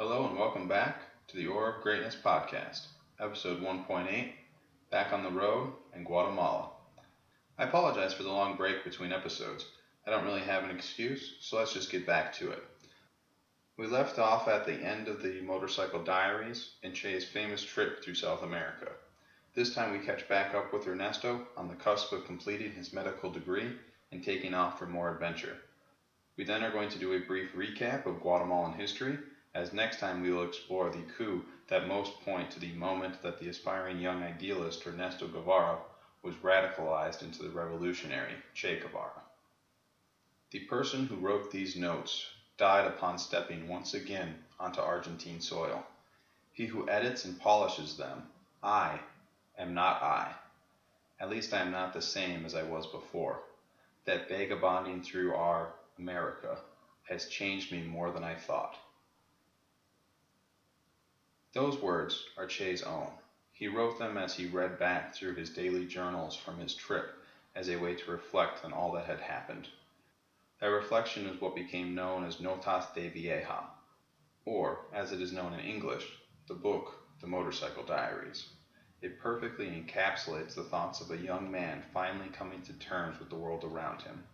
Hello and welcome back to the Aura of Greatness podcast, episode 1.8 Back on the Road in Guatemala. I apologize for the long break between episodes. I don't really have an excuse, so let's just get back to it. We left off at the end of the Motorcycle Diaries and Che's famous trip through South America. This time we catch back up with Ernesto on the cusp of completing his medical degree and taking off for more adventure. We then are going to do a brief recap of Guatemalan history, as next time we will explore the coup that most point to the moment that the aspiring young idealist Ernesto Guevara was radicalized into the revolutionary Che Guevara. The person who wrote these notes died upon stepping once again onto Argentine soil. He who edits and polishes them, I, am not I. At least I am not the same as I was before. That vagabonding through our America has changed me more than I thought. Those words are Che's own. He wrote them as he read back through his daily journals from his trip as a way to reflect on all that had happened. That reflection is what became known as Notas de Viaje, or, as it is known in English, the book, The Motorcycle Diaries. It perfectly encapsulates the thoughts of a young man finally coming to terms with the world around him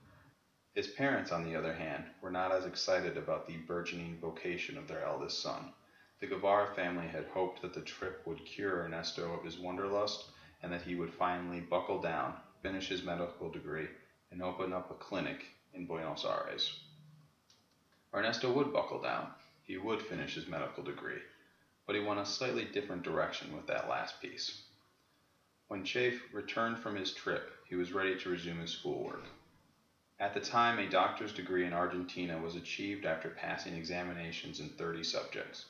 his parents, on the other hand, were not as excited about the burgeoning vocation of their eldest son. The Guevara family had hoped that the trip would cure Ernesto of his wanderlust and that he would finally buckle down, finish his medical degree, and open up a clinic in Buenos Aires. Ernesto would buckle down. He would finish his medical degree, but he went a slightly different direction with that last piece. When Chafe returned from his trip, he was ready to resume his schoolwork. At the time, a doctor's degree in Argentina was achieved after passing examinations in 30 subjects.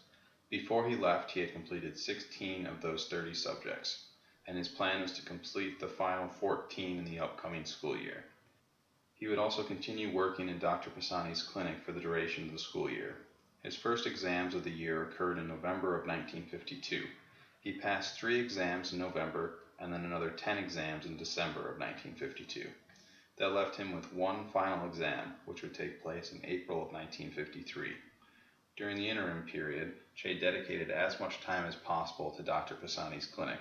Before he left, he had completed 16 of those 30 subjects, and his plan was to complete the final 14 in the upcoming school year. He would also continue working in Dr. Pisani's clinic for the duration of the school year. His first exams of the year occurred in November of 1952. He passed three exams in November and then another 10 exams in December of 1952. That left him with one final exam, which would take place in April of 1953. During the interim period, Che dedicated as much time as possible to Dr. Pisani's clinic.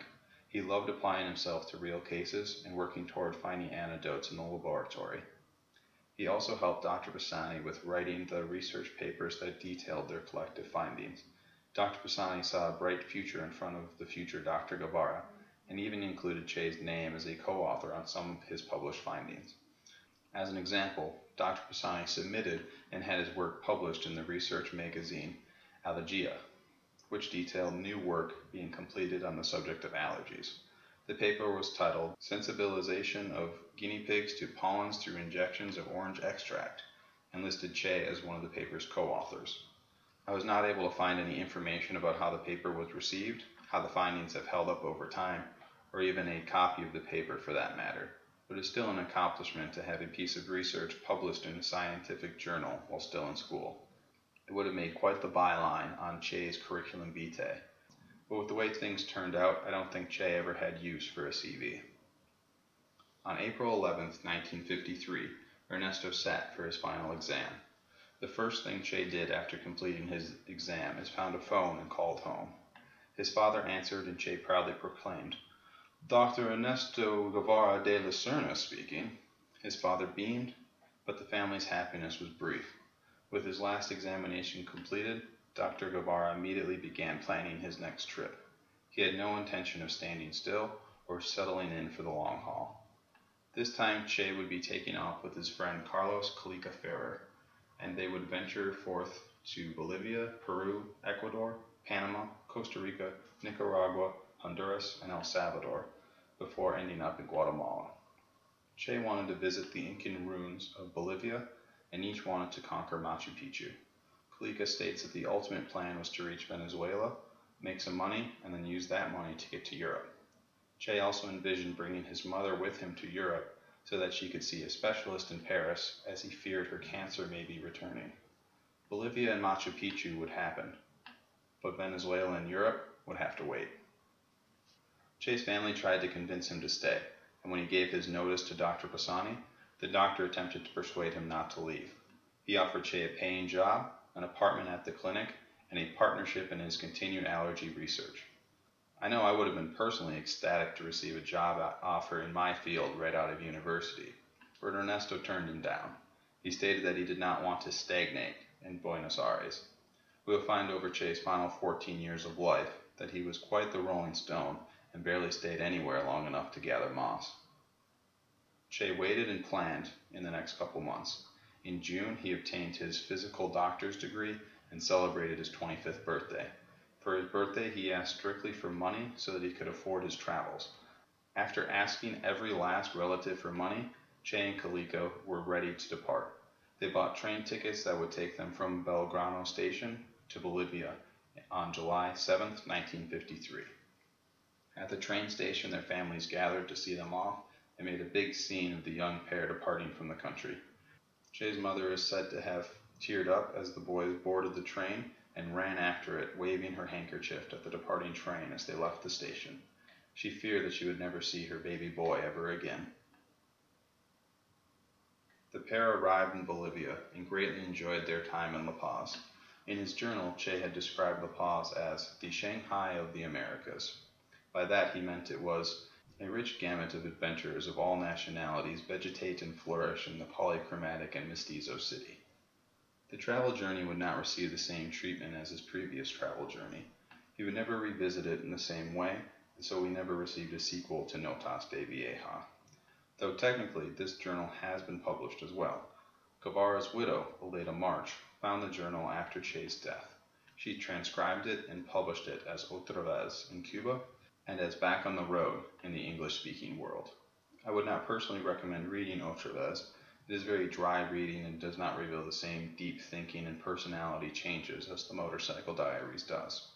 He loved applying himself to real cases and working toward finding antidotes in the laboratory. He also helped Dr. Pisani with writing the research papers that detailed their collective findings. Dr. Pisani saw a bright future in front of the future Dr. Guevara and even included Che's name as a co author on some of his published findings. As an example, Dr. Pisani submitted and had his work published in the research magazine Allergia, which detailed new work being completed on the subject of allergies. The paper was titled Sensibilization of Guinea Pigs to Pollens Through Injections of Orange Extract and listed Che as one of the paper's co authors. I was not able to find any information about how the paper was received, how the findings have held up over time, or even a copy of the paper for that matter but it's still an accomplishment to have a piece of research published in a scientific journal while still in school. It would have made quite the byline on Che's curriculum vitae, but with the way things turned out, I don't think Che ever had use for a CV. On April 11, 1953, Ernesto sat for his final exam. The first thing Che did after completing his exam is found a phone and called home. His father answered, and Che proudly proclaimed, Dr. Ernesto Guevara de la Serna speaking. His father beamed, but the family's happiness was brief. With his last examination completed, Dr. Guevara immediately began planning his next trip. He had no intention of standing still or settling in for the long haul. This time, Che would be taking off with his friend Carlos Calica Ferrer, and they would venture forth to Bolivia, Peru, Ecuador, Panama, Costa Rica, Nicaragua, Honduras, and El Salvador before ending up in Guatemala. Che wanted to visit the Incan ruins of Bolivia, and each wanted to conquer Machu Picchu. Calica states that the ultimate plan was to reach Venezuela, make some money, and then use that money to get to Europe. Che also envisioned bringing his mother with him to Europe so that she could see a specialist in Paris as he feared her cancer may be returning. Bolivia and Machu Picchu would happen, but Venezuela and Europe would have to wait. Che's family tried to convince him to stay, and when he gave his notice to Dr. Pisani, the doctor attempted to persuade him not to leave. He offered Che a paying job, an apartment at the clinic, and a partnership in his continued allergy research. I know I would have been personally ecstatic to receive a job offer in my field right out of university, but Ernesto turned him down. He stated that he did not want to stagnate in Buenos Aires. We will find over Che's final 14 years of life that he was quite the rolling stone and barely stayed anywhere long enough to gather moss. Che waited and planned in the next couple months. In June, he obtained his physical doctor's degree and celebrated his 25th birthday. For his birthday, he asked strictly for money so that he could afford his travels. After asking every last relative for money, Che and Calica were ready to depart. They bought train tickets that would take them from Belgrano station to Bolivia on July 7, 1953. At the train station, their families gathered to see them off and made a big scene of the young pair departing from the country. Che's mother is said to have teared up as the boys boarded the train and ran after it, waving her handkerchief at the departing train as they left the station. She feared that she would never see her baby boy ever again. The pair arrived in Bolivia and greatly enjoyed their time in La Paz. In his journal, Che had described La Paz as the Shanghai of the Americas. By that he meant it was a rich gamut of adventurers of all nationalities vegetate and flourish in the polychromatic and mestizo city. The travel journey would not receive the same treatment as his previous travel journey. He would never revisit it in the same way, and so we never received a sequel to Notas de Viaje. Though technically this journal has been published as well. Guevara's widow, Aleida March, found the journal after Che's death. She transcribed it and published it as Otra vez in Cuba and as Back on the Road in the English speaking world. I would not personally recommend reading Otra vez it is very dry reading and does not reveal the same deep thinking and personality changes as the Motorcycle Diaries does.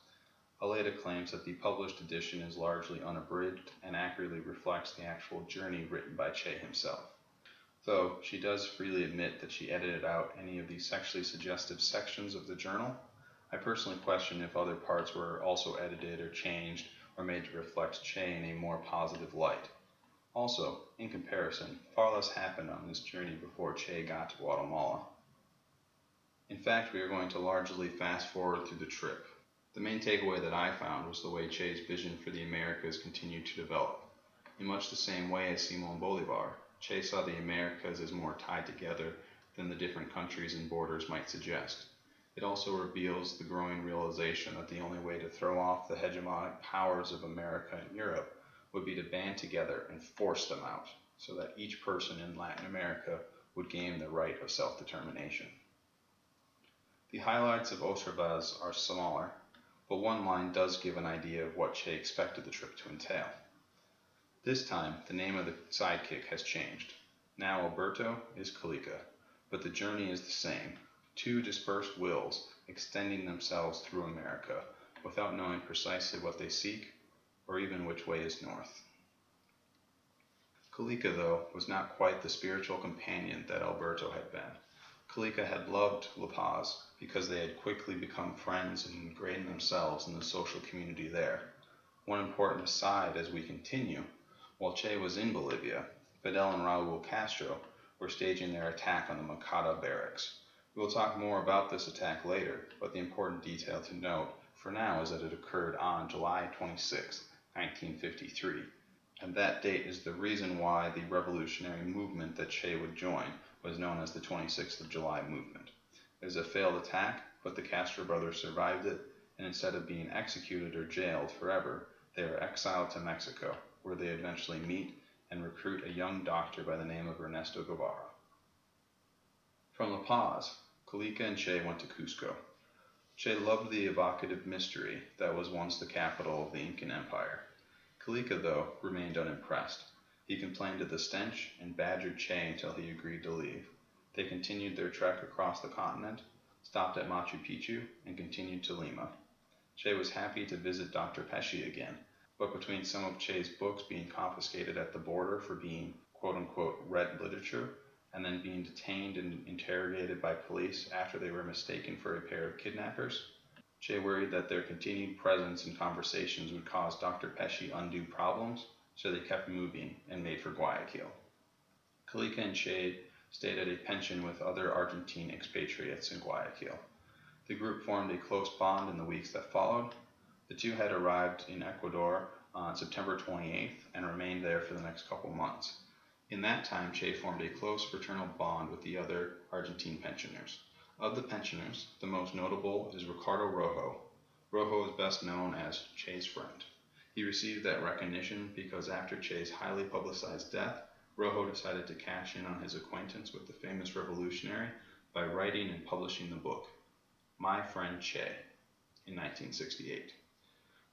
Aleida claims that the published edition is largely unabridged and accurately reflects the actual journey written by Che himself. Though she does freely admit that she edited out any of the sexually suggestive sections of the journal, I personally question if other parts were also edited or changed or made to reflect Che in a more positive light. Also, in comparison, far less happened on this journey before Che got to Guatemala. In fact, we are going to largely fast forward through the trip. The main takeaway that I found was the way Che's vision for the Americas continued to develop. In much the same way as Simon Bolivar, Che saw the Americas as more tied together than the different countries and borders might suggest. It also reveals the growing realization that the only way to throw off the hegemonic powers of America and Europe would be to band together and force them out, so that each person in Latin America would gain the right of self determination. The highlights of Otra are smaller, but one line does give an idea of what Che expected the trip to entail. This time, the name of the sidekick has changed. Now Alberto is Calica, but the journey is the same two dispersed wills extending themselves through America without knowing precisely what they seek or even which way is north. Calica, though, was not quite the spiritual companion that Alberto had been. Calica had loved La Paz because they had quickly become friends and ingrained themselves in the social community there. One important aside as we continue while Che was in Bolivia, Fidel and Raul Castro were staging their attack on the Moncada barracks. We will talk more about this attack later, but the important detail to note for now is that it occurred on July 26, 1953, and that date is the reason why the revolutionary movement that Che would join was known as the 26th of July movement. It was a failed attack, but the Castro brothers survived it, and instead of being executed or jailed forever, they are exiled to Mexico, where they eventually meet and recruit a young doctor by the name of Ernesto Guevara. From La Paz, Calica and Che went to Cusco. Che loved the evocative mystery that was once the capital of the Incan Empire. Calica, though, remained unimpressed. He complained of the stench and badgered Che until he agreed to leave. They continued their trek across the continent, stopped at Machu Picchu, and continued to Lima. Che was happy to visit Dr. Pesce again, but between some of Che's books being confiscated at the border for being quote unquote red literature and then being detained and interrogated by police after they were mistaken for a pair of kidnappers, Che worried that their continued presence and conversations would cause Dr. Pesce undue problems, so they kept moving and made for Guayaquil. Calica and Che stayed at a pension with other Argentine expatriates in Guayaquil. The group formed a close bond in the weeks that followed. The two had arrived in Ecuador on September 28th and remained there for the next couple months. In that time, Che formed a close fraternal bond with the other Argentine pensioners. Of the pensioners, the most notable is Ricardo Rojo. Rojo is best known as Che's friend. He received that recognition because after Che's highly publicized death, Rojo decided to cash in on his acquaintance with the famous revolutionary by writing and publishing the book, My Friend Che, in 1968.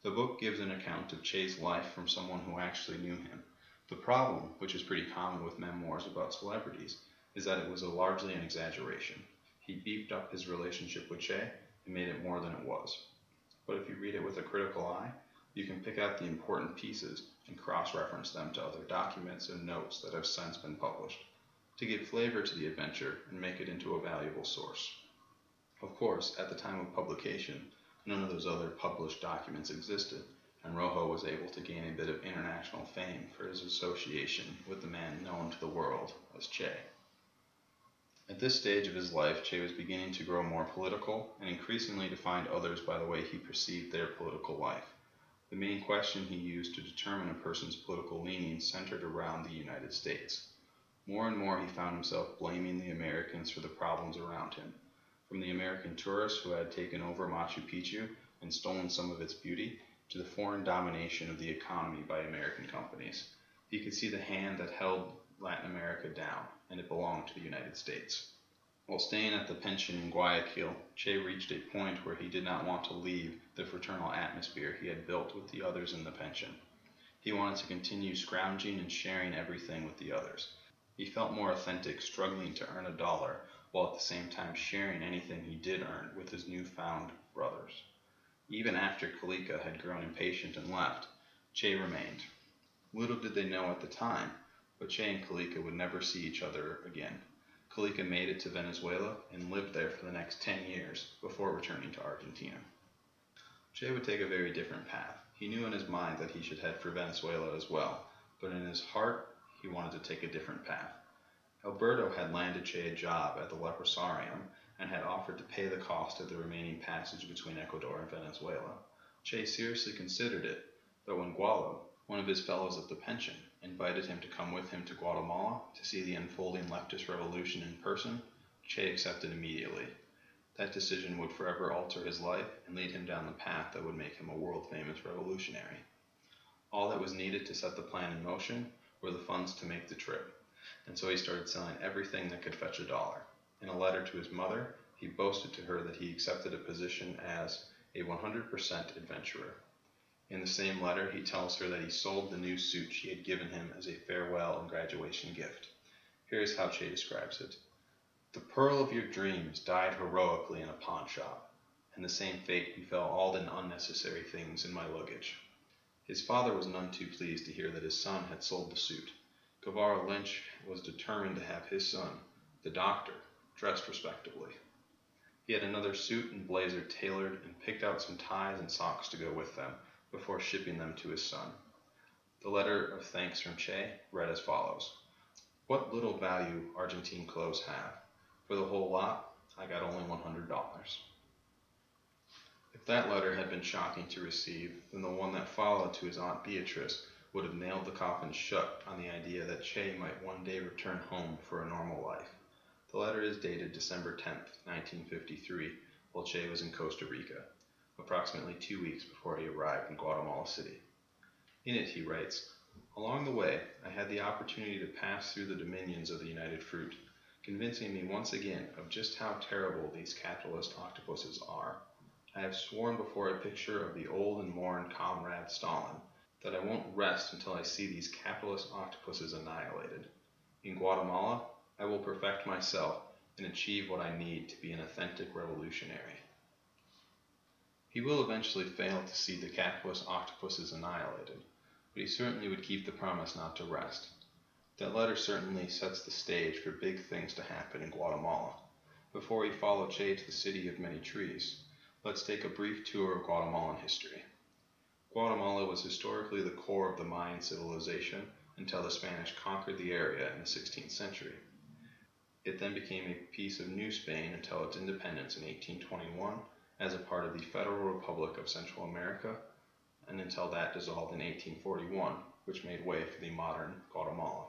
The book gives an account of Che's life from someone who actually knew him. The problem, which is pretty common with memoirs about celebrities, is that it was largely an exaggeration. He beefed up his relationship with Che and made it more than it was. But if you read it with a critical eye, you can pick out the important pieces and cross reference them to other documents and notes that have since been published to give flavor to the adventure and make it into a valuable source. Of course, at the time of publication, none of those other published documents existed, and Rojo was able to gain a bit of international fame for his association with the man known to the world as Che. At this stage of his life, Che was beginning to grow more political and increasingly to find others by the way he perceived their political life. The main question he used to determine a person's political leanings centered around the United States. More and more he found himself blaming the Americans for the problems around him. From the American tourists who had taken over Machu Picchu and stolen some of its beauty, to the foreign domination of the economy by American companies. He could see the hand that held Latin America down, and it belonged to the United States. While staying at the pension in Guayaquil, Che reached a point where he did not want to leave the fraternal atmosphere he had built with the others in the pension. He wanted to continue scrounging and sharing everything with the others. He felt more authentic struggling to earn a dollar while at the same time sharing anything he did earn with his newfound brothers. Even after Calica had grown impatient and left, Che remained. Little did they know at the time but Che and Calica would never see each other again. Calica made it to Venezuela and lived there for the next 10 years before returning to Argentina. Che would take a very different path. He knew in his mind that he should head for Venezuela as well, but in his heart, he wanted to take a different path. Alberto had landed Che a job at the Leprosarium and had offered to pay the cost of the remaining passage between Ecuador and Venezuela. Che seriously considered it, but when Gualo, one of his fellows at the pension, invited him to come with him to Guatemala to see the unfolding leftist revolution in person, Che accepted immediately. That decision would forever alter his life and lead him down the path that would make him a world famous revolutionary. All that was needed to set the plan in motion were the funds to make the trip, and so he started selling everything that could fetch a dollar. In a letter to his mother, he boasted to her that he accepted a position as a 100% adventurer. In the same letter, he tells her that he sold the new suit she had given him as a farewell and graduation gift. Here is how Che describes it The pearl of your dreams died heroically in a pawn shop, and the same fate befell all the unnecessary things in my luggage. His father was none too pleased to hear that his son had sold the suit. Guevara Lynch was determined to have his son, the doctor, dressed respectably. He had another suit and blazer tailored and picked out some ties and socks to go with them before shipping them to his son. The letter of thanks from Che read as follows What little value Argentine clothes have. For the whole lot, I got only $100. If that letter had been shocking to receive, then the one that followed to his Aunt Beatrice would have nailed the coffin shut on the idea that Che might one day return home for a normal life. The letter is dated December 10, 1953, while Che was in Costa Rica approximately two weeks before he arrived in Guatemala City. In it he writes, Along the way, I had the opportunity to pass through the dominions of the United Fruit, convincing me once again of just how terrible these capitalist octopuses are. I have sworn before a picture of the old and worn comrade Stalin that I won't rest until I see these capitalist octopuses annihilated. In Guatemala, I will perfect myself and achieve what I need to be an authentic revolutionary. He will eventually fail to see the capitalist octopuses annihilated, but he certainly would keep the promise not to rest. That letter certainly sets the stage for big things to happen in Guatemala. Before we follow Che to the city of many trees, let's take a brief tour of Guatemalan history. Guatemala was historically the core of the Mayan civilization until the Spanish conquered the area in the 16th century. It then became a piece of New Spain until its independence in 1821 as a part of the Federal Republic of Central America, and until that dissolved in 1841, which made way for the modern Guatemala.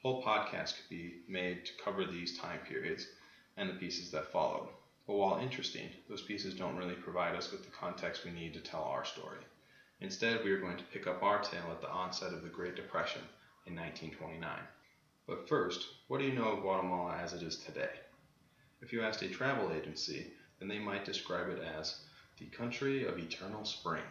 Whole podcasts could be made to cover these time periods and the pieces that followed. But while interesting, those pieces don't really provide us with the context we need to tell our story. Instead, we are going to pick up our tale at the onset of the Great Depression in 1929. But first, what do you know of Guatemala as it is today? If you asked a travel agency, then they might describe it as the country of eternal spring.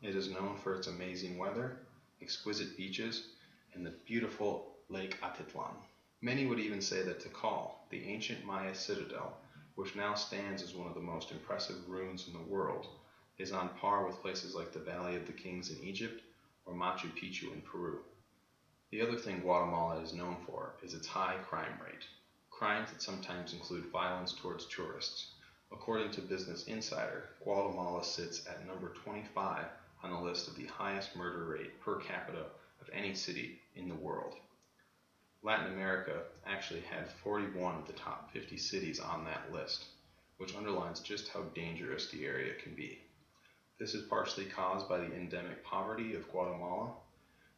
It is known for its amazing weather, exquisite beaches, and the beautiful Lake Atitlan. Many would even say that Tikal, the ancient Maya citadel, which now stands as one of the most impressive ruins in the world, is on par with places like the Valley of the Kings in Egypt or Machu Picchu in Peru. The other thing Guatemala is known for is its high crime rate. Crimes that sometimes include violence towards tourists. According to Business Insider, Guatemala sits at number 25 on the list of the highest murder rate per capita of any city in the world. Latin America actually had 41 of the top 50 cities on that list, which underlines just how dangerous the area can be. This is partially caused by the endemic poverty of Guatemala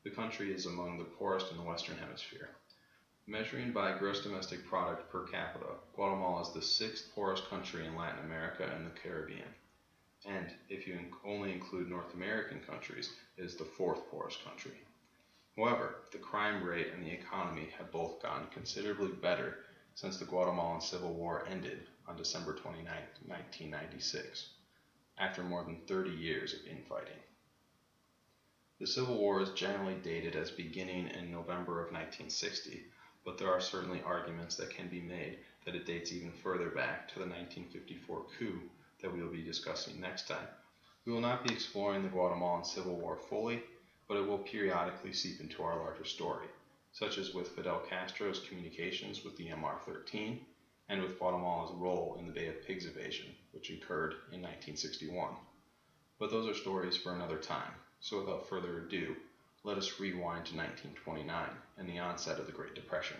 the country is among the poorest in the Western Hemisphere. Measuring by gross domestic product per capita, Guatemala is the sixth poorest country in Latin America and the Caribbean. And if you only include North American countries, it is the fourth poorest country. However, the crime rate and the economy have both gone considerably better since the Guatemalan Civil War ended on December 29, 1996, after more than 30 years of infighting. The Civil War is generally dated as beginning in November of 1960, but there are certainly arguments that can be made that it dates even further back to the 1954 coup that we will be discussing next time. We will not be exploring the Guatemalan Civil War fully, but it will periodically seep into our larger story, such as with Fidel Castro's communications with the MR 13 and with Guatemala's role in the Bay of Pigs invasion, which occurred in 1961. But those are stories for another time. So without further ado, let us rewind to 1929 and the onset of the Great Depression.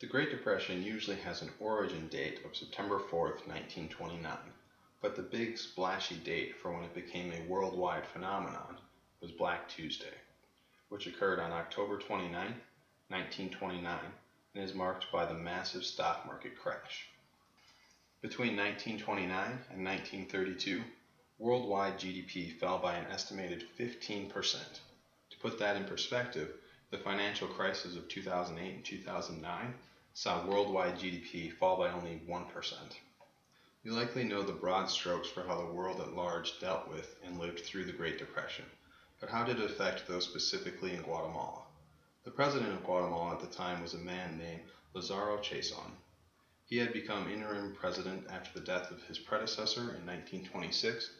The Great Depression usually has an origin date of September 4th, 1929, but the big splashy date for when it became a worldwide phenomenon was Black Tuesday, which occurred on October 29, 1929, and is marked by the massive stock market crash. Between 1929 and 1932, worldwide GDP fell by an estimated 15%. To put that in perspective, the financial crisis of 2008 and 2009 saw worldwide GDP fall by only 1%. You likely know the broad strokes for how the world at large dealt with and lived through the Great Depression, but how did it affect those specifically in Guatemala? The president of Guatemala at the time was a man named Lazaro Chacón. He had become interim president after the death of his predecessor in 1926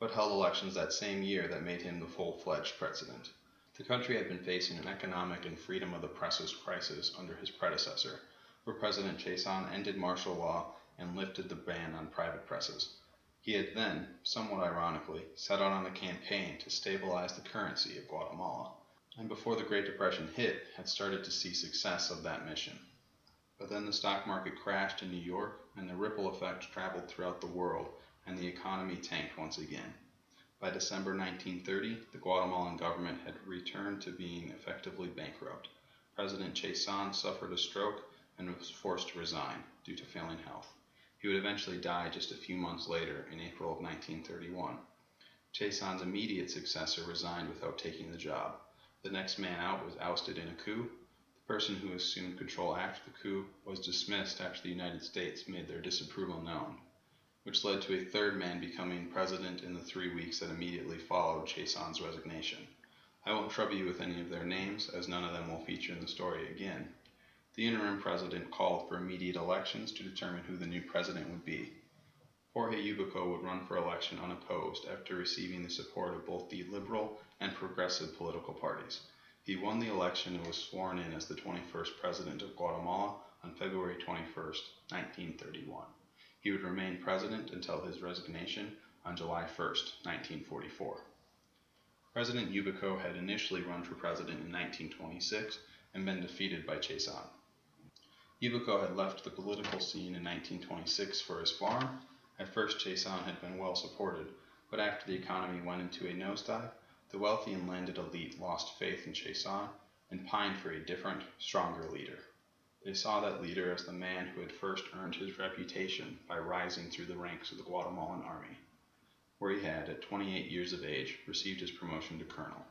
but held elections that same year that made him the full fledged president. The country had been facing an economic and freedom of the press crisis under his predecessor, where President Chacón ended martial law and lifted the ban on private presses. He had then, somewhat ironically, set out on a campaign to stabilize the currency of Guatemala, and before the Great Depression hit, had started to see success of that mission. But then the stock market crashed in New York, and the ripple effect traveled throughout the world and the economy tanked once again. By December 1930, the Guatemalan government had returned to being effectively bankrupt. President Chacón suffered a stroke and was forced to resign due to failing health. He would eventually die just a few months later in April of 1931. Chacón's immediate successor resigned without taking the job. The next man out was ousted in a coup. The person who assumed control after the coup was dismissed after the United States made their disapproval known which led to a third man becoming president in the three weeks that immediately followed Chacón's resignation. I won't trouble you with any of their names, as none of them will feature in the story again. The interim president called for immediate elections to determine who the new president would be. Jorge Ubico would run for election unopposed after receiving the support of both the liberal and progressive political parties. He won the election and was sworn in as the 21st president of Guatemala on February 21, 1931. He would remain president until his resignation on July 1, 1944. President Ubico had initially run for president in 1926 and been defeated by Chacón. Ubico had left the political scene in 1926 for his farm. At first, Chacón had been well supported, but after the economy went into a nosedive, the wealthy and landed elite lost faith in Chacón and pined for a different, stronger leader. They saw that leader as the man who had first earned his reputation by rising through the ranks of the Guatemalan army, where he had, at 28 years of age, received his promotion to colonel.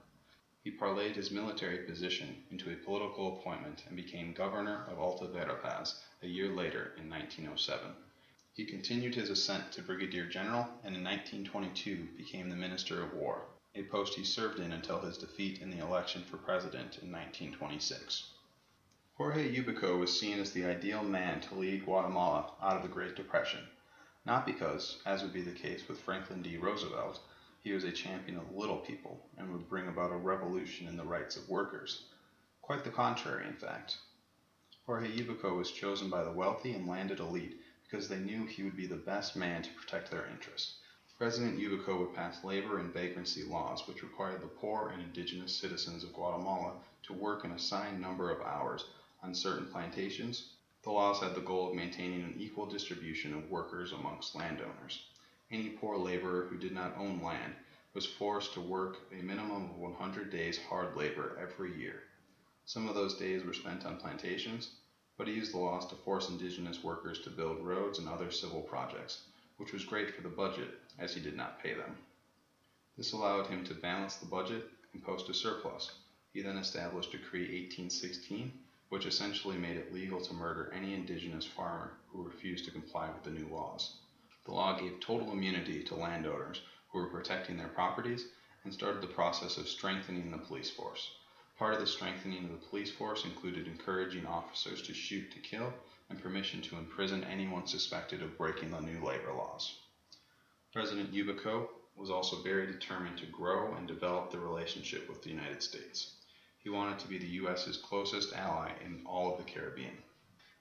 He parlayed his military position into a political appointment and became governor of Alta Verapaz a year later in 1907. He continued his ascent to brigadier general and in 1922 became the Minister of War, a post he served in until his defeat in the election for president in 1926. Jorge Ubico was seen as the ideal man to lead Guatemala out of the Great Depression, not because, as would be the case with Franklin D. Roosevelt, he was a champion of the little people and would bring about a revolution in the rights of workers. Quite the contrary, in fact. Jorge Ubico was chosen by the wealthy and landed elite because they knew he would be the best man to protect their interests. President Ubico would pass labor and vagrancy laws which required the poor and indigenous citizens of Guatemala to work an assigned number of hours on certain plantations. The laws had the goal of maintaining an equal distribution of workers amongst landowners any poor laborer who did not own land was forced to work a minimum of 100 days hard labor every year. Some of those days were spent on plantations, but he used the laws to force indigenous workers to build roads and other civil projects, which was great for the budget as he did not pay them. This allowed him to balance the budget and post a surplus. He then established Decree 1816, which essentially made it legal to murder any indigenous farmer who refused to comply with the new laws. The law gave total immunity to landowners who were protecting their properties and started the process of strengthening the police force. Part of the strengthening of the police force included encouraging officers to shoot to kill and permission to imprison anyone suspected of breaking the new labor laws. President Ubico was also very determined to grow and develop the relationship with the United States. He wanted to be the U.S.'s closest ally in all of the Caribbean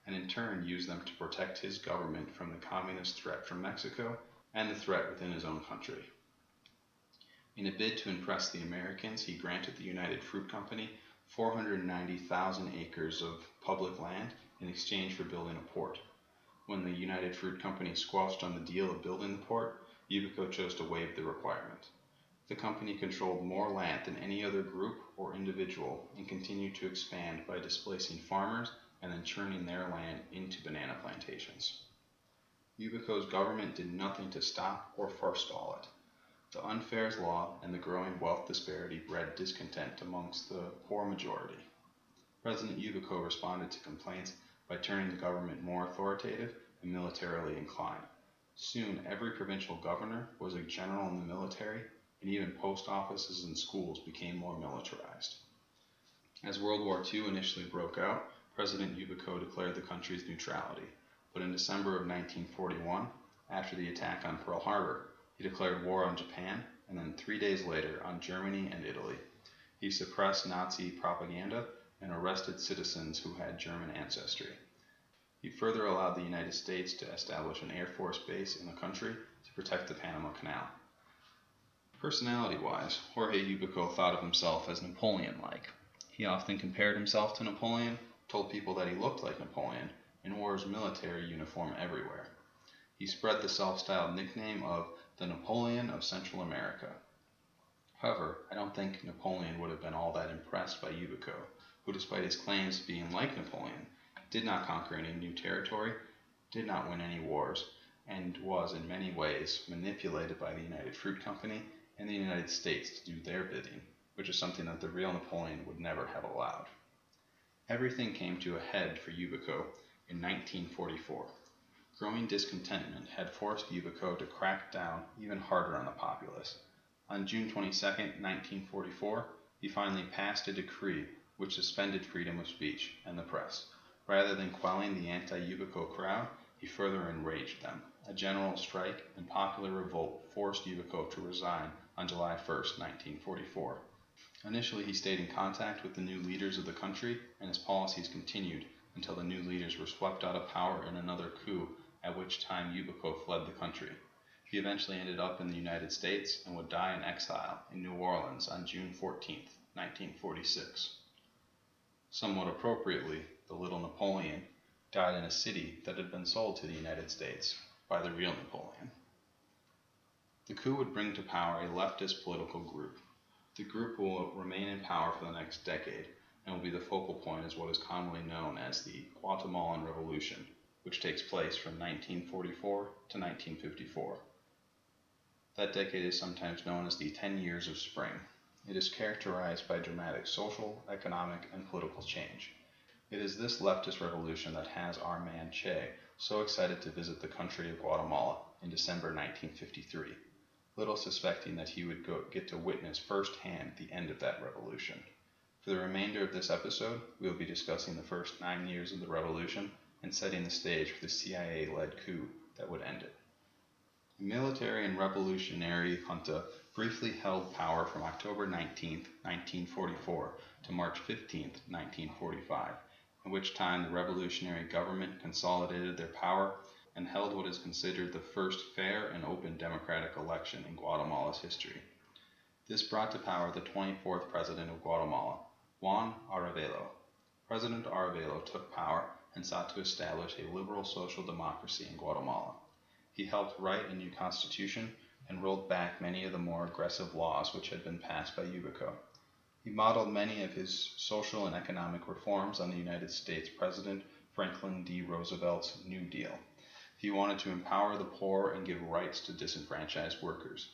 and in turn use them to protect his government from the communist threat from Mexico and the threat within his own country. In a bid to impress the Americans, he granted the United Fruit Company 490,000 acres of public land in exchange for building a port. When the United Fruit Company squashed on the deal of building the port, Ubico chose to waive the requirement. The company controlled more land than any other group or individual and continued to expand by displacing farmers and then churning their land into banana plantations. Ubico's government did nothing to stop or forestall it. The unfair law and the growing wealth disparity bred discontent amongst the poor majority. President Ubico responded to complaints by turning the government more authoritative and militarily inclined. Soon, every provincial governor was a general in the military, and even post offices and schools became more militarized. As World War II initially broke out, President Ubico declared the country's neutrality, but in December of 1941, after the attack on Pearl Harbor, he declared war on Japan and then three days later on Germany and Italy. He suppressed Nazi propaganda and arrested citizens who had German ancestry. He further allowed the United States to establish an Air Force base in the country to protect the Panama Canal. Personality wise, Jorge Ubico thought of himself as Napoleon like. He often compared himself to Napoleon told people that he looked like Napoleon, and wore his military uniform everywhere. He spread the self styled nickname of the Napoleon of Central America. However, I don't think Napoleon would have been all that impressed by Ubico, who, despite his claims to being like Napoleon, did not conquer any new territory, did not win any wars, and was in many ways manipulated by the United Fruit Company and the United States to do their bidding, which is something that the real Napoleon would never have allowed. Everything came to a head for Ubico in 1944. Growing discontentment had forced Ubico to crack down even harder on the populace. On June 22, 1944, he finally passed a decree which suspended freedom of speech and the press. Rather than quelling the anti Ubico crowd, he further enraged them. A general strike and popular revolt forced Ubico to resign on July 1, 1944. Initially, he stayed in contact with the new leaders of the country, and his policies continued until the new leaders were swept out of power in another coup, at which time Ubico fled the country. He eventually ended up in the United States and would die in exile in New Orleans on June 14, 1946. Somewhat appropriately, the little Napoleon died in a city that had been sold to the United States by the real Napoleon. The coup would bring to power a leftist political group. The group will remain in power for the next decade and will be the focal point as what is commonly known as the Guatemalan Revolution, which takes place from 1944 to 1954. That decade is sometimes known as the Ten Years of Spring. It is characterized by dramatic social, economic, and political change. It is this leftist revolution that has our man Che so excited to visit the country of Guatemala in December 1953, little suspecting that he would go, get to witness firsthand the end of that revolution. For the remainder of this episode, we will be discussing the first nine years of the revolution and setting the stage for the CIA led coup that would end it. The military and revolutionary junta briefly held power from October 19, 1944 to March 15, 1945 in which time the revolutionary government consolidated their power and held what is considered the first fair and open democratic election in Guatemala's history. This brought to power the 24th president of Guatemala, Juan Arevalo. President Arevalo took power and sought to establish a liberal social democracy in Guatemala. He helped write a new constitution and rolled back many of the more aggressive laws which had been passed by Ubico. He modeled many of his social and economic reforms on the United States President Franklin D. Roosevelt's New Deal. He wanted to empower the poor and give rights to disenfranchised workers.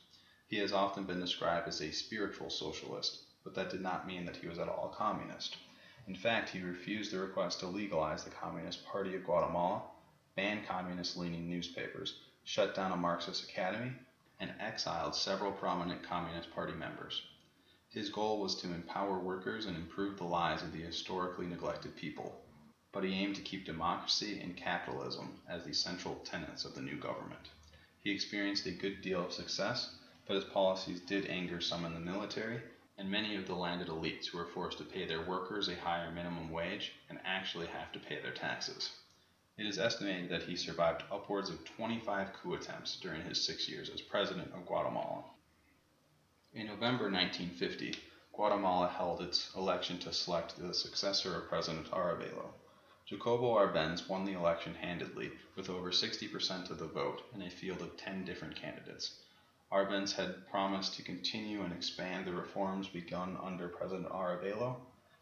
He has often been described as a spiritual socialist, but that did not mean that he was at all communist. In fact, he refused the request to legalize the Communist Party of Guatemala, ban communist leaning newspapers, shut down a Marxist academy, and exiled several prominent Communist Party members. His goal was to empower workers and improve the lives of the historically neglected people, but he aimed to keep democracy and capitalism as the central tenets of the new government. He experienced a good deal of success, but his policies did anger some in the military and many of the landed elites who were forced to pay their workers a higher minimum wage and actually have to pay their taxes. It is estimated that he survived upwards of 25 coup attempts during his six years as president of Guatemala. In November 1950, Guatemala held its election to select the successor of President Arevalo. Jacobo Arbenz won the election handedly with over 60% of the vote in a field of 10 different candidates. Arbenz had promised to continue and expand the reforms begun under President Arevalo.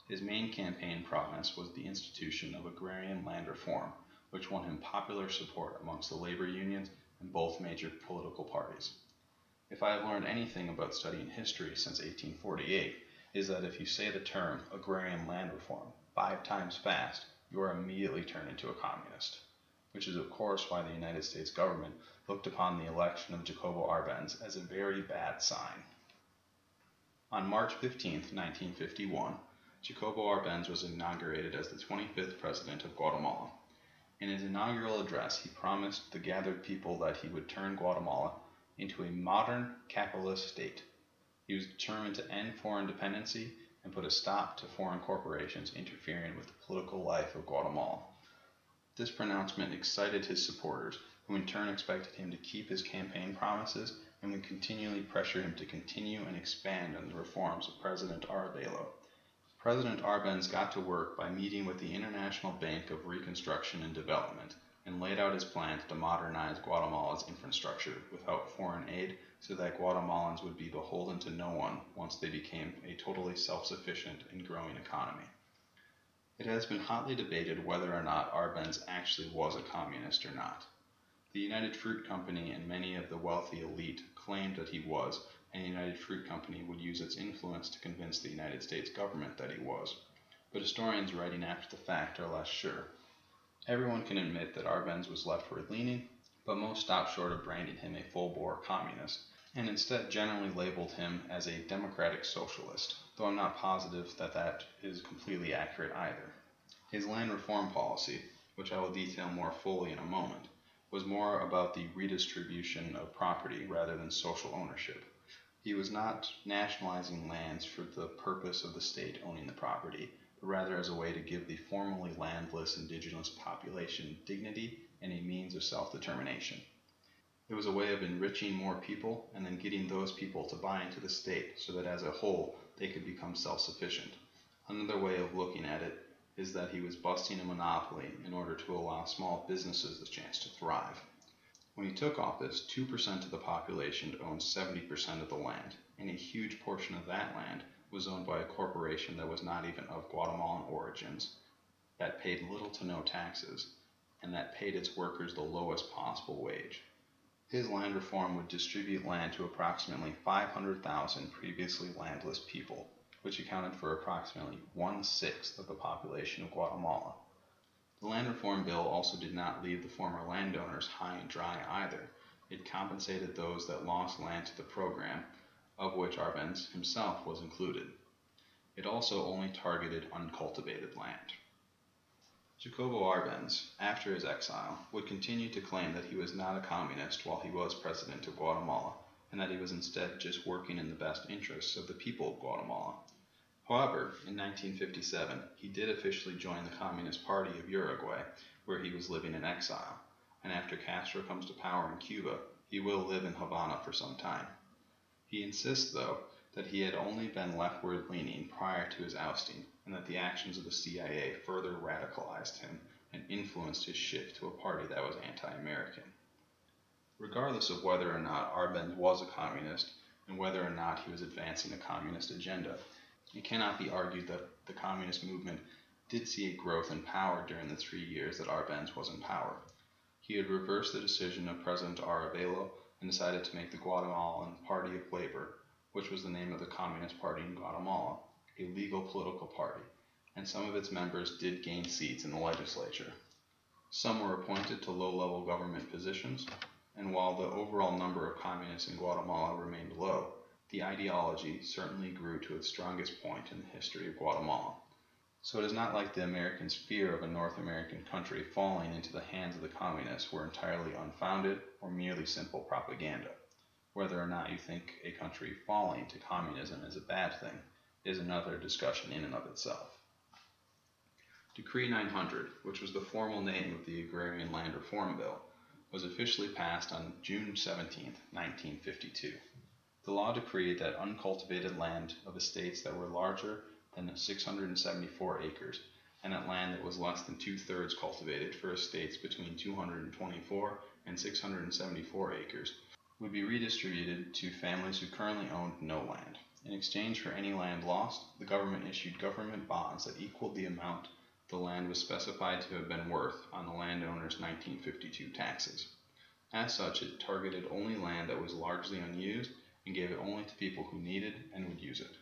His main campaign promise was the institution of agrarian land reform, which won him popular support amongst the labor unions and both major political parties. If I have learned anything about studying history since 1848, is that if you say the term agrarian land reform five times fast, you are immediately turned into a communist, which is of course why the United States government looked upon the election of Jacobo Arbenz as a very bad sign. On March 15, 1951, Jacobo Arbenz was inaugurated as the 25th president of Guatemala. In his inaugural address, he promised the gathered people that he would turn Guatemala into a modern capitalist state. He was determined to end foreign dependency and put a stop to foreign corporations interfering with the political life of Guatemala. This pronouncement excited his supporters, who in turn expected him to keep his campaign promises and would continually pressure him to continue and expand on the reforms of President Arevalo. President Arbenz got to work by meeting with the International Bank of Reconstruction and Development and laid out his plans to modernize Guatemala's infrastructure without foreign aid so that Guatemalans would be beholden to no one once they became a totally self sufficient and growing economy. It has been hotly debated whether or not Arbenz actually was a communist or not. The United Fruit Company and many of the wealthy elite claimed that he was, and the United Fruit Company would use its influence to convince the United States government that he was. But historians writing after the fact are less sure. Everyone can admit that Arbenz was leftward leaning, but most stopped short of branding him a full bore communist, and instead generally labeled him as a democratic socialist, though I'm not positive that that is completely accurate either. His land reform policy, which I will detail more fully in a moment, was more about the redistribution of property rather than social ownership. He was not nationalizing lands for the purpose of the state owning the property, but rather as a way to give the formerly landless indigenous population dignity and a means of self determination. It was a way of enriching more people and then getting those people to buy into the state so that as a whole they could become self sufficient. Another way of looking at it is that he was busting a monopoly in order to allow small businesses the chance to thrive. When he took office, 2% of the population owned 70% of the land, and a huge portion of that land was owned by a corporation that was not even of Guatemalan origins, that paid little to no taxes, and that paid its workers the lowest possible wage. His land reform would distribute land to approximately 500,000 previously landless people, which accounted for approximately one sixth of the population of Guatemala. The land reform bill also did not leave the former landowners high and dry either. It compensated those that lost land to the program, of which Arbenz himself was included. It also only targeted uncultivated land. Jacobo Arbenz, after his exile, would continue to claim that he was not a communist while he was president of Guatemala, and that he was instead just working in the best interests of the people of Guatemala. However, in 1957, he did officially join the Communist Party of Uruguay, where he was living in exile, and after Castro comes to power in Cuba, he will live in Havana for some time. He insists, though, that he had only been leftward leaning prior to his ousting, and that the actions of the CIA further radicalized him and influenced his shift to a party that was anti American. Regardless of whether or not Arbenz was a communist, and whether or not he was advancing a communist agenda, it cannot be argued that the communist movement did see a growth in power during the three years that Arbenz was in power. He had reversed the decision of President Arevalo and decided to make the Guatemalan Party of Labor, which was the name of the Communist Party in Guatemala, a legal political party, and some of its members did gain seats in the legislature. Some were appointed to low level government positions, and while the overall number of communists in Guatemala remained low, the ideology certainly grew to its strongest point in the history of Guatemala. So it is not like the Americans' fear of a North American country falling into the hands of the communists were entirely unfounded or merely simple propaganda. Whether or not you think a country falling to communism is a bad thing is another discussion in and of itself. Decree 900, which was the formal name of the Agrarian Land Reform Bill, was officially passed on June 17, 1952. The law decreed that uncultivated land of estates that were larger than 674 acres, and that land that was less than two thirds cultivated for estates between 224 and 674 acres, would be redistributed to families who currently owned no land. In exchange for any land lost, the government issued government bonds that equaled the amount the land was specified to have been worth on the landowner's 1952 taxes. As such, it targeted only land that was largely unused and gave it only to people who needed and would use it.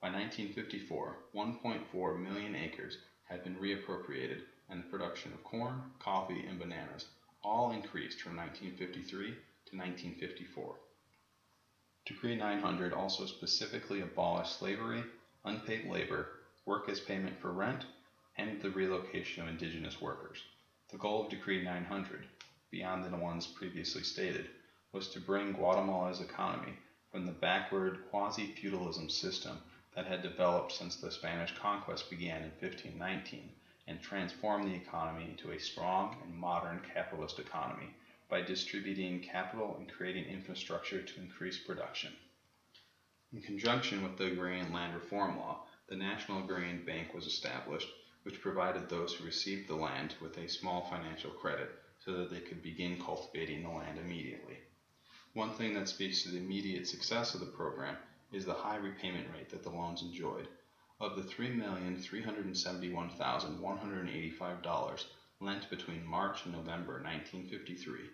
By 1954, 1.4 million acres had been reappropriated, and the production of corn, coffee, and bananas all increased from 1953 to 1954. Decree 900 also specifically abolished slavery, unpaid labor, work as payment for rent, and the relocation of indigenous workers. The goal of Decree 900, beyond the ones previously stated, was to bring Guatemala's economy from the backward quasi feudalism system that had developed since the Spanish conquest began in 1519 and transform the economy into a strong and modern capitalist economy by distributing capital and creating infrastructure to increase production. In conjunction with the Agrarian Land Reform Law, the National Agrarian Bank was established, which provided those who received the land with a small financial credit so that they could begin cultivating the land immediately. One thing that speaks to the immediate success of the program is the high repayment rate that the loans enjoyed. Of the $3,371,185 lent between March and November 1953,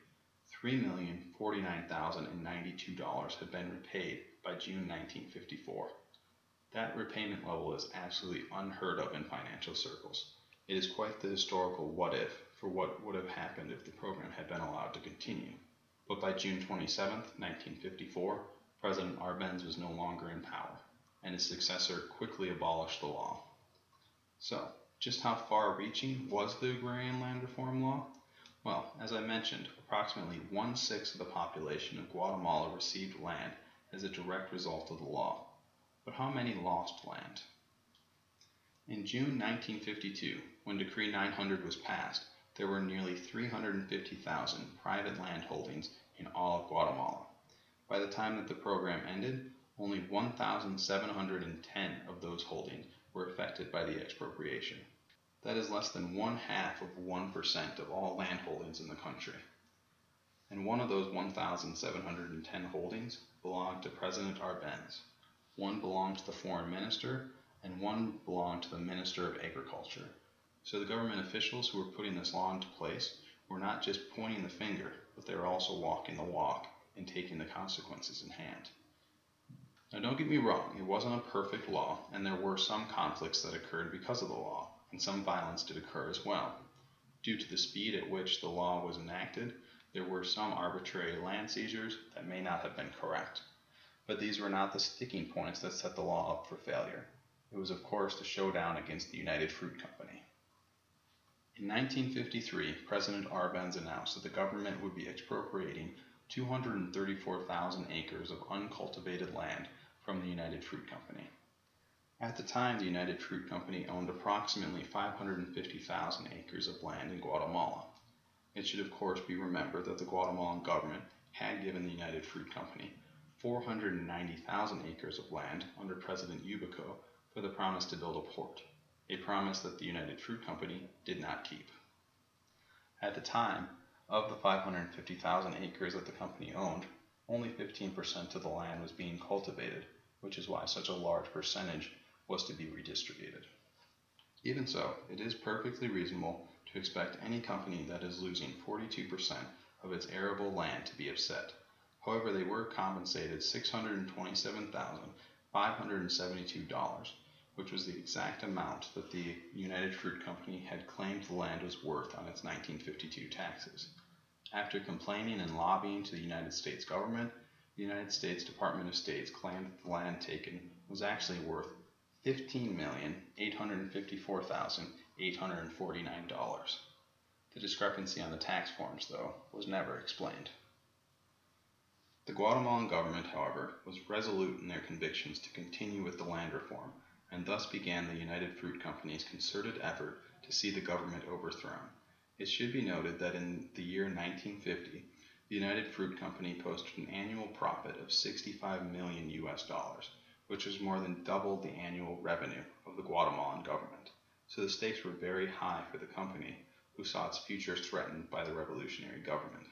$3,049,092 had been repaid by June 1954. That repayment level is absolutely unheard of in financial circles. It is quite the historical what if for what would have happened if the program had been allowed to continue. But by June 27, 1954, President Arbenz was no longer in power, and his successor quickly abolished the law. So, just how far reaching was the Agrarian Land Reform Law? Well, as I mentioned, approximately one sixth of the population of Guatemala received land as a direct result of the law. But how many lost land? In June 1952, when Decree 900 was passed, there were nearly 350,000 private land holdings in all of Guatemala. By the time that the program ended, only 1,710 of those holdings were affected by the expropriation. That is less than one half of 1% of all land holdings in the country. And one of those 1,710 holdings belonged to President Arbenz. One belonged to the foreign minister, and one belonged to the Minister of Agriculture. So the government officials who were putting this law into place were not just pointing the finger, but they were also walking the walk and taking the consequences in hand. Now, don't get me wrong, it wasn't a perfect law, and there were some conflicts that occurred because of the law, and some violence did occur as well. Due to the speed at which the law was enacted, there were some arbitrary land seizures that may not have been correct. But these were not the sticking points that set the law up for failure. It was, of course, the showdown against the United Fruit Company. In 1953, President Arbenz announced that the government would be expropriating 234,000 acres of uncultivated land from the United Fruit Company. At the time, the United Fruit Company owned approximately 550,000 acres of land in Guatemala. It should, of course, be remembered that the Guatemalan government had given the United Fruit Company 490,000 acres of land under President Ubico for the promise to build a port, a promise that the United Fruit Company did not keep. At the time, of the 550,000 acres that the company owned, only 15% of the land was being cultivated, which is why such a large percentage was to be redistributed. Even so, it is perfectly reasonable to expect any company that is losing 42% of its arable land to be upset. However, they were compensated $627,572 which was the exact amount that the United Fruit Company had claimed the land was worth on its 1952 taxes. After complaining and lobbying to the United States government, the United States Department of State claimed that the land taken was actually worth $15,854,849. The discrepancy on the tax forms, though, was never explained. The Guatemalan government, however, was resolute in their convictions to continue with the land reform and thus began the United Fruit Company's concerted effort to see the government overthrown. It should be noted that in the year 1950, the United Fruit Company posted an annual profit of 65 million US dollars, which was more than double the annual revenue of the Guatemalan government. So the stakes were very high for the company, who saw its future threatened by the revolutionary government.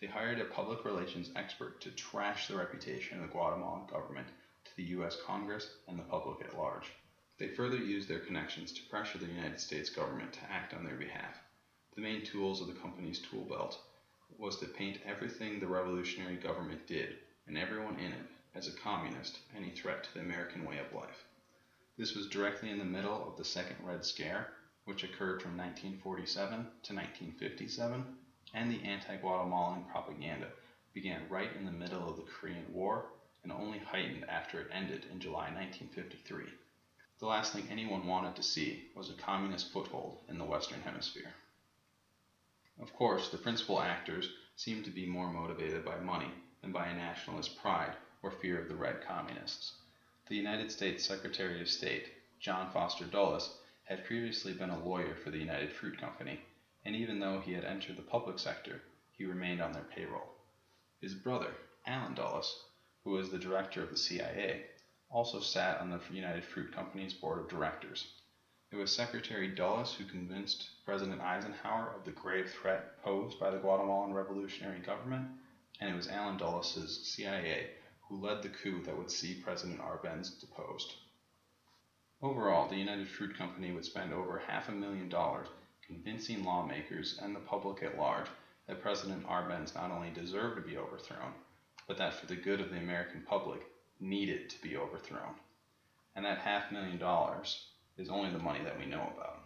They hired a public relations expert to trash the reputation of the Guatemalan government to the U.S. Congress and the public at large. They further used their connections to pressure the United States government to act on their behalf. The main tools of the company's tool belt was to paint everything the revolutionary government did and everyone in it as a communist, any threat to the American way of life. This was directly in the middle of the Second Red Scare, which occurred from 1947 to 1957, and the anti Guatemalan propaganda began right in the middle of the Korean War and only heightened after it ended in July 1953. The last thing anyone wanted to see was a communist foothold in the Western Hemisphere. Of course, the principal actors seemed to be more motivated by money than by a nationalist pride or fear of the Red Communists. The United States Secretary of State, John Foster Dulles, had previously been a lawyer for the United Fruit Company, and even though he had entered the public sector, he remained on their payroll. His brother, Allen Dulles, who was the director of the CIA, also sat on the United Fruit Company's board of directors. It was Secretary Dulles who convinced President Eisenhower of the grave threat posed by the Guatemalan revolutionary government, and it was Allen Dulles' CIA who led the coup that would see President Arbenz deposed. Overall, the United Fruit Company would spend over half a million dollars convincing lawmakers and the public at large that President Arbenz not only deserved to be overthrown, but that for the good of the American public needed to be overthrown. And that half million dollars is only the money that we know about.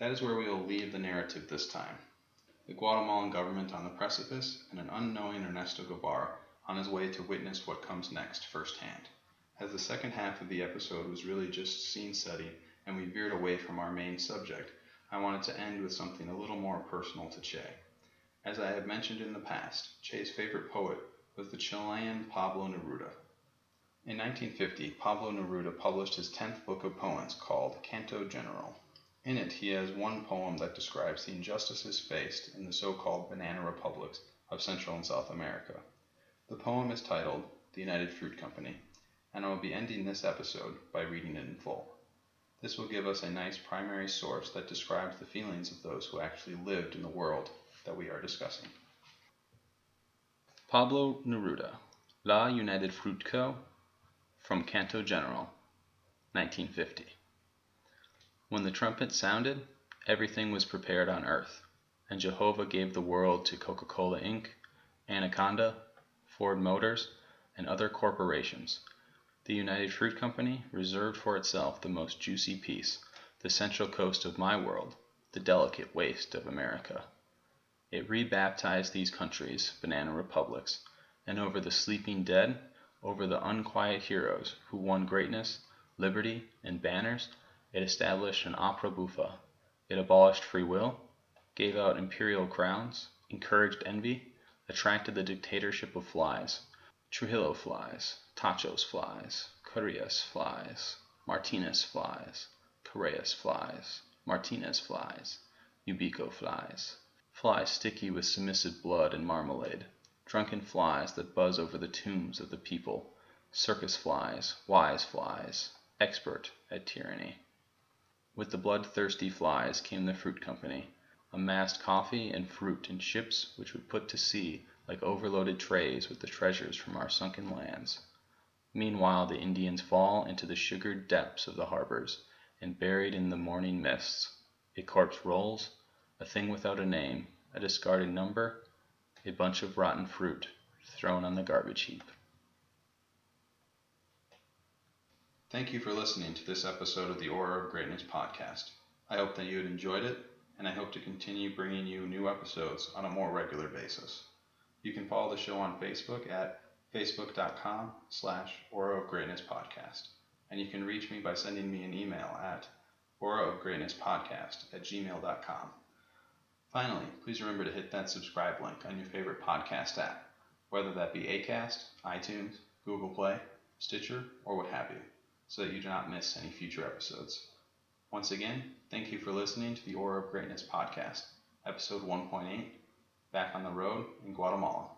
That is where we will leave the narrative this time. The Guatemalan government on the precipice, and an unknowing Ernesto Guevara on his way to witness what comes next firsthand. As the second half of the episode was really just scene setting and we veered away from our main subject, I wanted to end with something a little more personal to Che. As I have mentioned in the past, Che's favorite poet was the Chilean Pablo Neruda. In 1950, Pablo Neruda published his 10th book of poems called Canto General. In it, he has one poem that describes the injustices faced in the so called banana republics of Central and South America. The poem is titled The United Fruit Company, and I will be ending this episode by reading it in full. This will give us a nice primary source that describes the feelings of those who actually lived in the world that we are discussing. Pablo Neruda, La United Fruit Co., from Canto General, 1950. When the trumpet sounded, everything was prepared on earth, and Jehovah gave the world to Coca Cola Inc., Anaconda, Ford Motors, and other corporations. The United Fruit Company reserved for itself the most juicy piece, the central coast of my world, the delicate waist of America. It rebaptized these countries banana republics, and over the sleeping dead, over the unquiet heroes who won greatness, liberty, and banners, it established an opera buffa. It abolished free will, gave out imperial crowns, encouraged envy, attracted the dictatorship of flies, Trujillo flies, Tachos flies, Carías flies, Martinez flies, Carías flies, Martinez flies, Ubico flies flies sticky with submissive blood and marmalade, drunken flies that buzz over the tombs of the people, circus flies, wise flies, expert at tyranny. With the bloodthirsty flies came the fruit company, amassed coffee and fruit in ships which would put to sea like overloaded trays with the treasures from our sunken lands. Meanwhile the Indians fall into the sugared depths of the harbors, and buried in the morning mists, a corpse rolls, a thing without a name, a discarded number, a bunch of rotten fruit thrown on the garbage heap. Thank you for listening to this episode of the Aura of Greatness podcast. I hope that you had enjoyed it, and I hope to continue bringing you new episodes on a more regular basis. You can follow the show on Facebook at facebook.com slash Aura of Greatness podcast, and you can reach me by sending me an email at aura of greatness podcast at gmail.com. Finally, please remember to hit that subscribe link on your favorite podcast app, whether that be Acast, iTunes, Google Play, Stitcher, or what have you, so that you do not miss any future episodes. Once again, thank you for listening to the Aura of Greatness podcast, episode 1.8, Back on the Road in Guatemala.